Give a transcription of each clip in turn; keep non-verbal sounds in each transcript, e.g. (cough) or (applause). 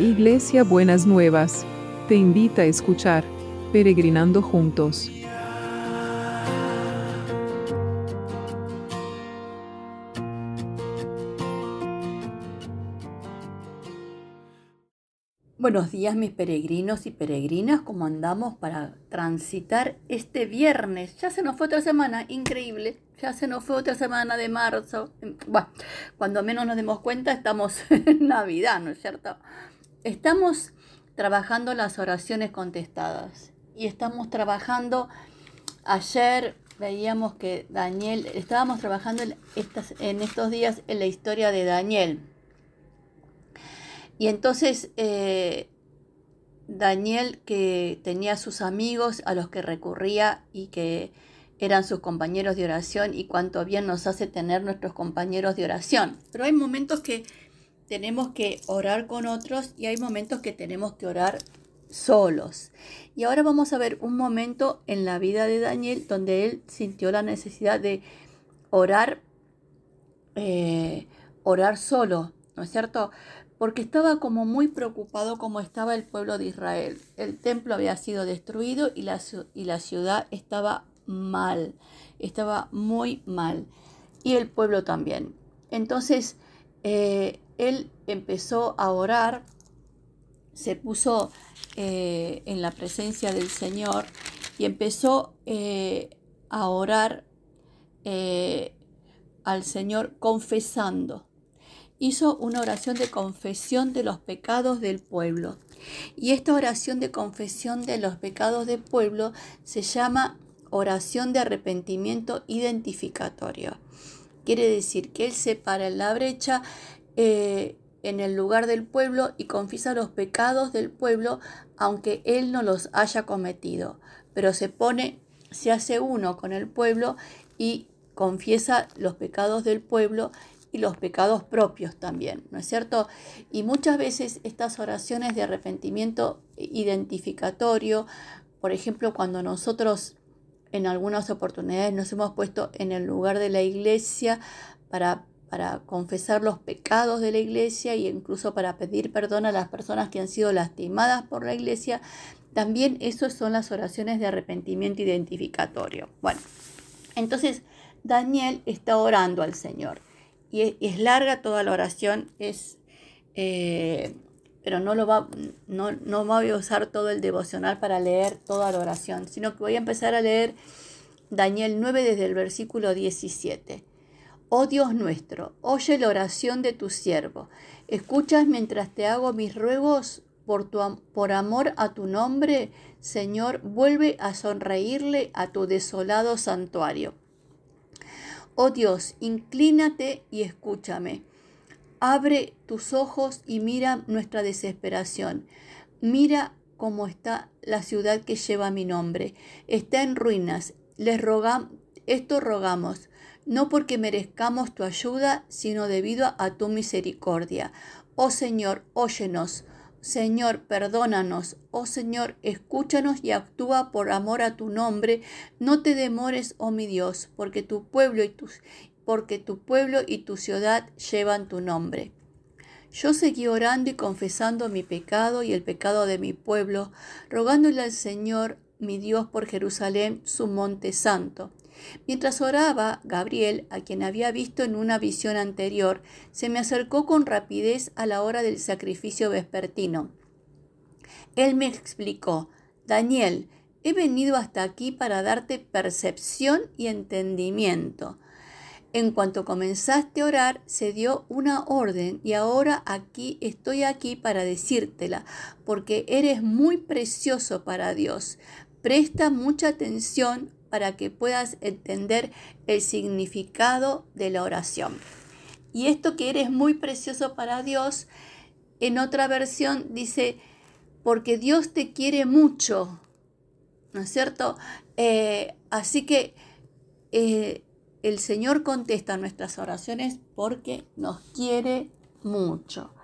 Iglesia Buenas Nuevas, te invita a escuchar Peregrinando Juntos. Buenos días mis peregrinos y peregrinas, ¿cómo andamos para transitar este viernes? Ya se nos fue otra semana, increíble, ya se nos fue otra semana de marzo. Bueno, cuando menos nos demos cuenta estamos (laughs) en Navidad, ¿no es cierto? Estamos trabajando las oraciones contestadas y estamos trabajando, ayer veíamos que Daniel, estábamos trabajando en, estas, en estos días en la historia de Daniel. Y entonces eh, Daniel, que tenía sus amigos a los que recurría y que eran sus compañeros de oración, y cuánto bien nos hace tener nuestros compañeros de oración. Pero hay momentos que tenemos que orar con otros y hay momentos que tenemos que orar solos. Y ahora vamos a ver un momento en la vida de Daniel donde él sintió la necesidad de orar, eh, orar solo, ¿no es cierto? Porque estaba como muy preocupado como estaba el pueblo de Israel. El templo había sido destruido y la, y la ciudad estaba mal, estaba muy mal. Y el pueblo también. Entonces, eh, él empezó a orar, se puso eh, en la presencia del Señor y empezó eh, a orar eh, al Señor confesando. Hizo una oración de confesión de los pecados del pueblo. Y esta oración de confesión de los pecados del pueblo se llama oración de arrepentimiento identificatorio. Quiere decir que Él separa en la brecha eh, en el lugar del pueblo y confiesa los pecados del pueblo, aunque él no los haya cometido. Pero se pone, se hace uno con el pueblo y confiesa los pecados del pueblo y los pecados propios también, ¿no es cierto? Y muchas veces estas oraciones de arrepentimiento identificatorio, por ejemplo, cuando nosotros en algunas oportunidades nos hemos puesto en el lugar de la iglesia para para confesar los pecados de la iglesia e incluso para pedir perdón a las personas que han sido lastimadas por la iglesia. También eso son las oraciones de arrepentimiento identificatorio. Bueno, entonces Daniel está orando al Señor y es, larga toda la oración, es, eh, pero no, lo va, no, no voy a usar todo el devocional para leer toda la oración, sino que voy a empezar a leer Daniel 9 desde el versículo 17. Oh Dios nuestro, oye la oración de tu siervo. ¿Escuchas mientras te hago mis ruegos por, tu, por amor a tu nombre? Señor, vuelve a sonreírle a tu desolado santuario. Oh Dios, inclínate y escúchame. Abre tus ojos y mira nuestra desesperación. Mira cómo está la ciudad que lleva mi nombre. Está en ruinas. Les rogamos, esto rogamos no porque merezcamos tu ayuda, sino debido a tu misericordia. Oh Señor, óyenos. Señor, perdónanos. Oh Señor, escúchanos y actúa por amor a tu nombre. No te demores, oh mi Dios, porque tu pueblo y tus porque tu pueblo y tu ciudad llevan tu nombre. Yo seguí orando y confesando mi pecado y el pecado de mi pueblo, rogándole al Señor, mi Dios, por Jerusalén, su monte santo. Mientras oraba, Gabriel, a quien había visto en una visión anterior, se me acercó con rapidez a la hora del sacrificio vespertino. Él me explicó, Daniel, he venido hasta aquí para darte percepción y entendimiento. En cuanto comenzaste a orar, se dio una orden y ahora aquí estoy aquí para decírtela, porque eres muy precioso para Dios. Presta mucha atención para que puedas entender el significado de la oración. Y esto que eres muy precioso para Dios, en otra versión dice, porque Dios te quiere mucho, ¿no es cierto? Eh, así que eh, el Señor contesta nuestras oraciones porque nos quiere mucho.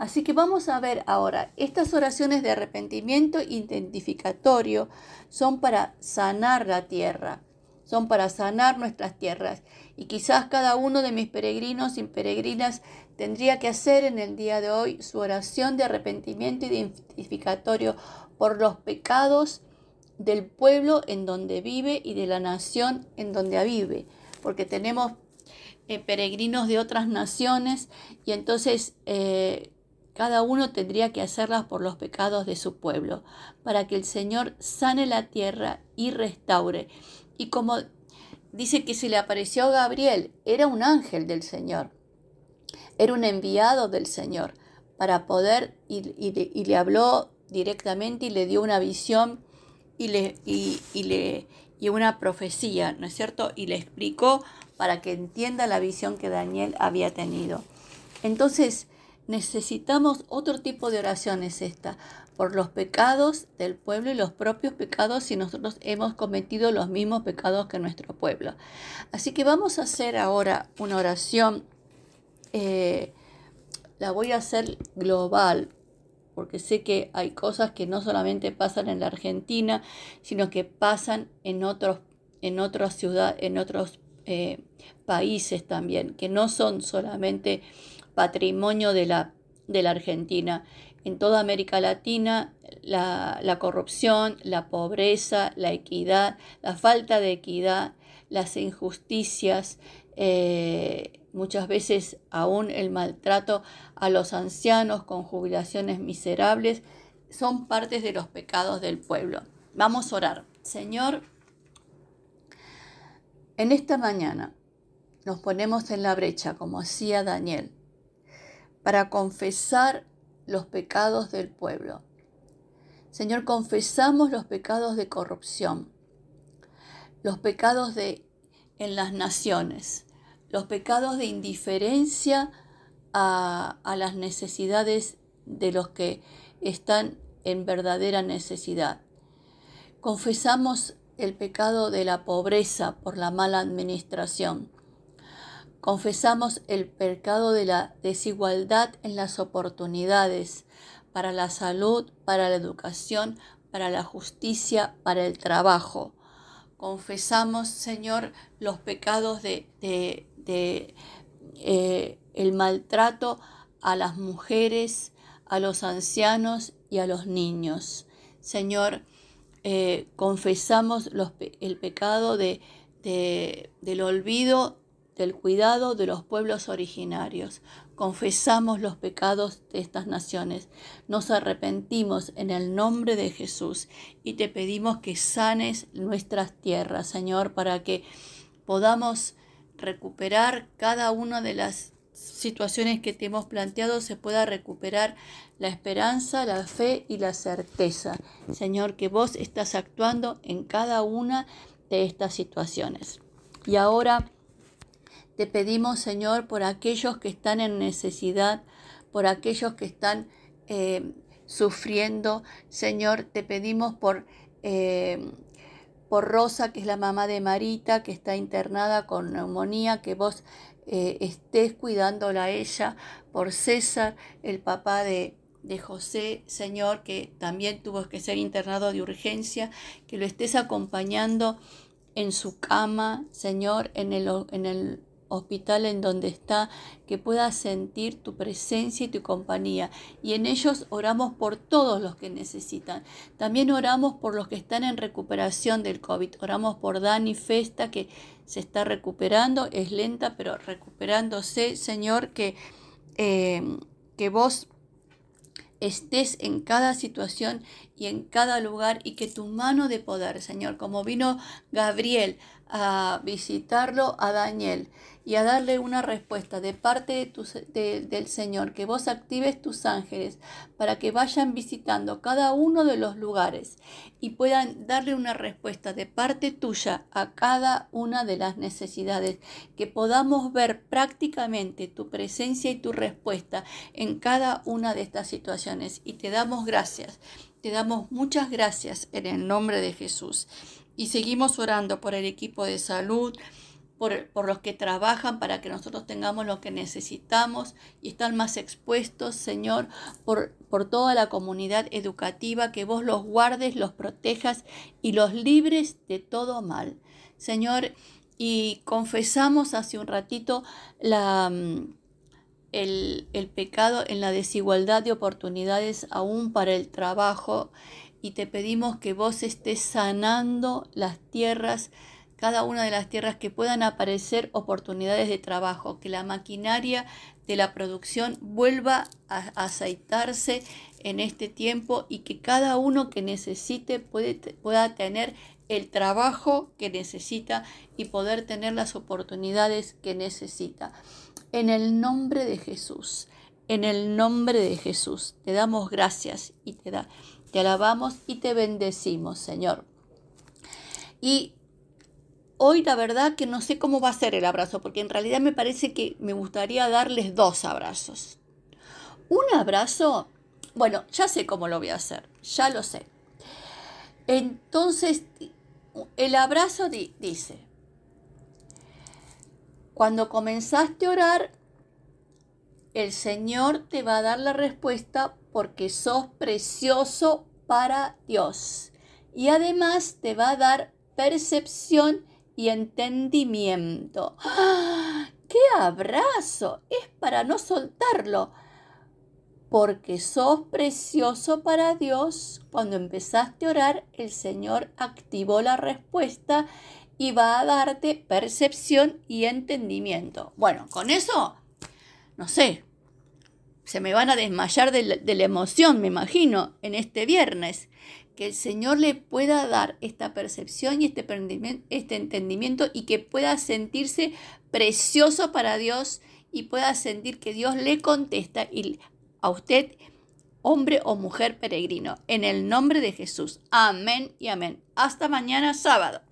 Así que vamos a ver ahora, estas oraciones de arrepentimiento identificatorio son para sanar la tierra, son para sanar nuestras tierras. Y quizás cada uno de mis peregrinos y peregrinas tendría que hacer en el día de hoy su oración de arrepentimiento identificatorio por los pecados del pueblo en donde vive y de la nación en donde vive, porque tenemos eh, peregrinos de otras naciones y entonces eh, cada uno tendría que hacerlas por los pecados de su pueblo, para que el Señor sane la tierra y restaure. Y como dice que se le apareció Gabriel, era un ángel del Señor, era un enviado del Señor para poder, y, le habló directamente y le dio una visión y, le, y, le, y una profecía, ¿no es cierto? Y le explicó para que entienda la visión que Daniel había tenido. Entonces, necesitamos otro tipo de oraciones esta, por los pecados del pueblo y los propios pecados si nosotros hemos cometido los mismos pecados que nuestro pueblo. Así que vamos a hacer ahora una oración, eh, la voy a hacer global, porque sé que hay cosas que no solamente pasan en la Argentina, sino que pasan en otros, en otras ciudades, en otros eh, países también, que no son solamente patrimonio de la, de la Argentina. En toda América Latina, la, corrupción, la pobreza, la equidad, la falta de equidad, las injusticias, eh, muchas veces aún el maltrato a los ancianos con jubilaciones miserables, son partes de los pecados del pueblo. Vamos a orar. Señor, en esta mañana nos ponemos en la brecha como hacía Daniel para confesar los pecados del pueblo. Señor, confesamos los pecados de corrupción, los pecados de en las naciones, los pecados de indiferencia a, a las necesidades de los que están en verdadera necesidad. Confesamos el pecado de la pobreza por la mala administración, Confesamos el pecado de la desigualdad en las oportunidades para la salud, para la educación, para la justicia, para el trabajo. Confesamos, Señor, los pecados de, eh, el maltrato a las mujeres, a los ancianos y a los niños. Señor, eh, confesamos el pecado de, del olvido del cuidado de los pueblos originarios. Confesamos los pecados de estas naciones. Nos arrepentimos en el nombre de Jesús y te pedimos que sanes nuestras tierras, Señor, para que podamos recuperar cada una de las situaciones que te hemos planteado, se pueda recuperar la esperanza, la fe y la certeza. Señor, que vos estás actuando en cada una de estas situaciones. Y ahora te pedimos, Señor, por aquellos que están en necesidad, por aquellos que están eh, sufriendo. Señor, te pedimos por, eh, por Rosa, que es la mamá de Marita, que está internada con neumonía, que vos eh, estés cuidándola a ella, por César, el papá de, de José, Señor, que también tuvo que ser internado de urgencia, que lo estés acompañando en su cama, Señor, en el, en el hospital en donde está, que pueda sentir tu presencia y tu compañía. Y en ellos oramos por todos los que necesitan. También oramos por los que están en recuperación del COVID. Oramos por Dani Festa, que se está recuperando, es lenta, pero recuperándose. Señor, que, eh, que vos estés en cada situación y en cada lugar y que tu mano de poder, Señor, como vino Gabriel a visitarlo a Daniel y a darle una respuesta de parte de del Señor, que vos actives tus ángeles para que vayan visitando cada uno de los lugares y puedan darle una respuesta de parte tuya a cada una de las necesidades, que podamos ver prácticamente tu presencia y tu respuesta en cada una de estas situaciones. Y te damos gracias, te damos muchas gracias en el nombre de Jesús. Y seguimos orando por el equipo de salud, por, los que trabajan para que nosotros tengamos lo que necesitamos y están más expuestos, Señor, por, por toda la comunidad educativa, que vos los guardes, los protejas y los libres de todo mal. Señor, y confesamos hace un ratito la, mm, el, el, pecado en la desigualdad de oportunidades aún para el trabajo y te pedimos que vos estés sanando las tierras, cada una de las tierras que puedan aparecer oportunidades de trabajo, que la maquinaria de la producción vuelva a aceitarse en este tiempo y que cada uno que necesite pueda tener el trabajo que necesita y poder tener las oportunidades que necesita. En el nombre de Jesús, en el nombre de Jesús, te damos gracias y te da te alabamos y te bendecimos, Señor. Y hoy la verdad que no sé cómo va a ser el abrazo, porque en realidad me parece que me gustaría darles dos abrazos. Un abrazo, bueno, ya sé cómo lo voy a hacer, ya lo sé. Entonces, el abrazo dice, cuando comenzaste a orar, el Señor te va a dar la respuesta porque sos precioso para Dios. Y además te va a dar percepción y entendimiento. ¡Ah! ¡Qué abrazo! Es para no soltarlo. Porque sos precioso para Dios. Cuando empezaste a orar, el Señor activó la respuesta y va a darte percepción y entendimiento. Bueno, con eso, no sé, se me van a desmayar de la, emoción, me imagino, en este viernes. Que el Señor le pueda dar esta percepción y este, este entendimiento y que pueda sentirse precioso para Dios y pueda sentir que Dios le contesta y a usted, hombre o mujer peregrino, en el nombre de Jesús. Amén y amén. Hasta mañana sábado.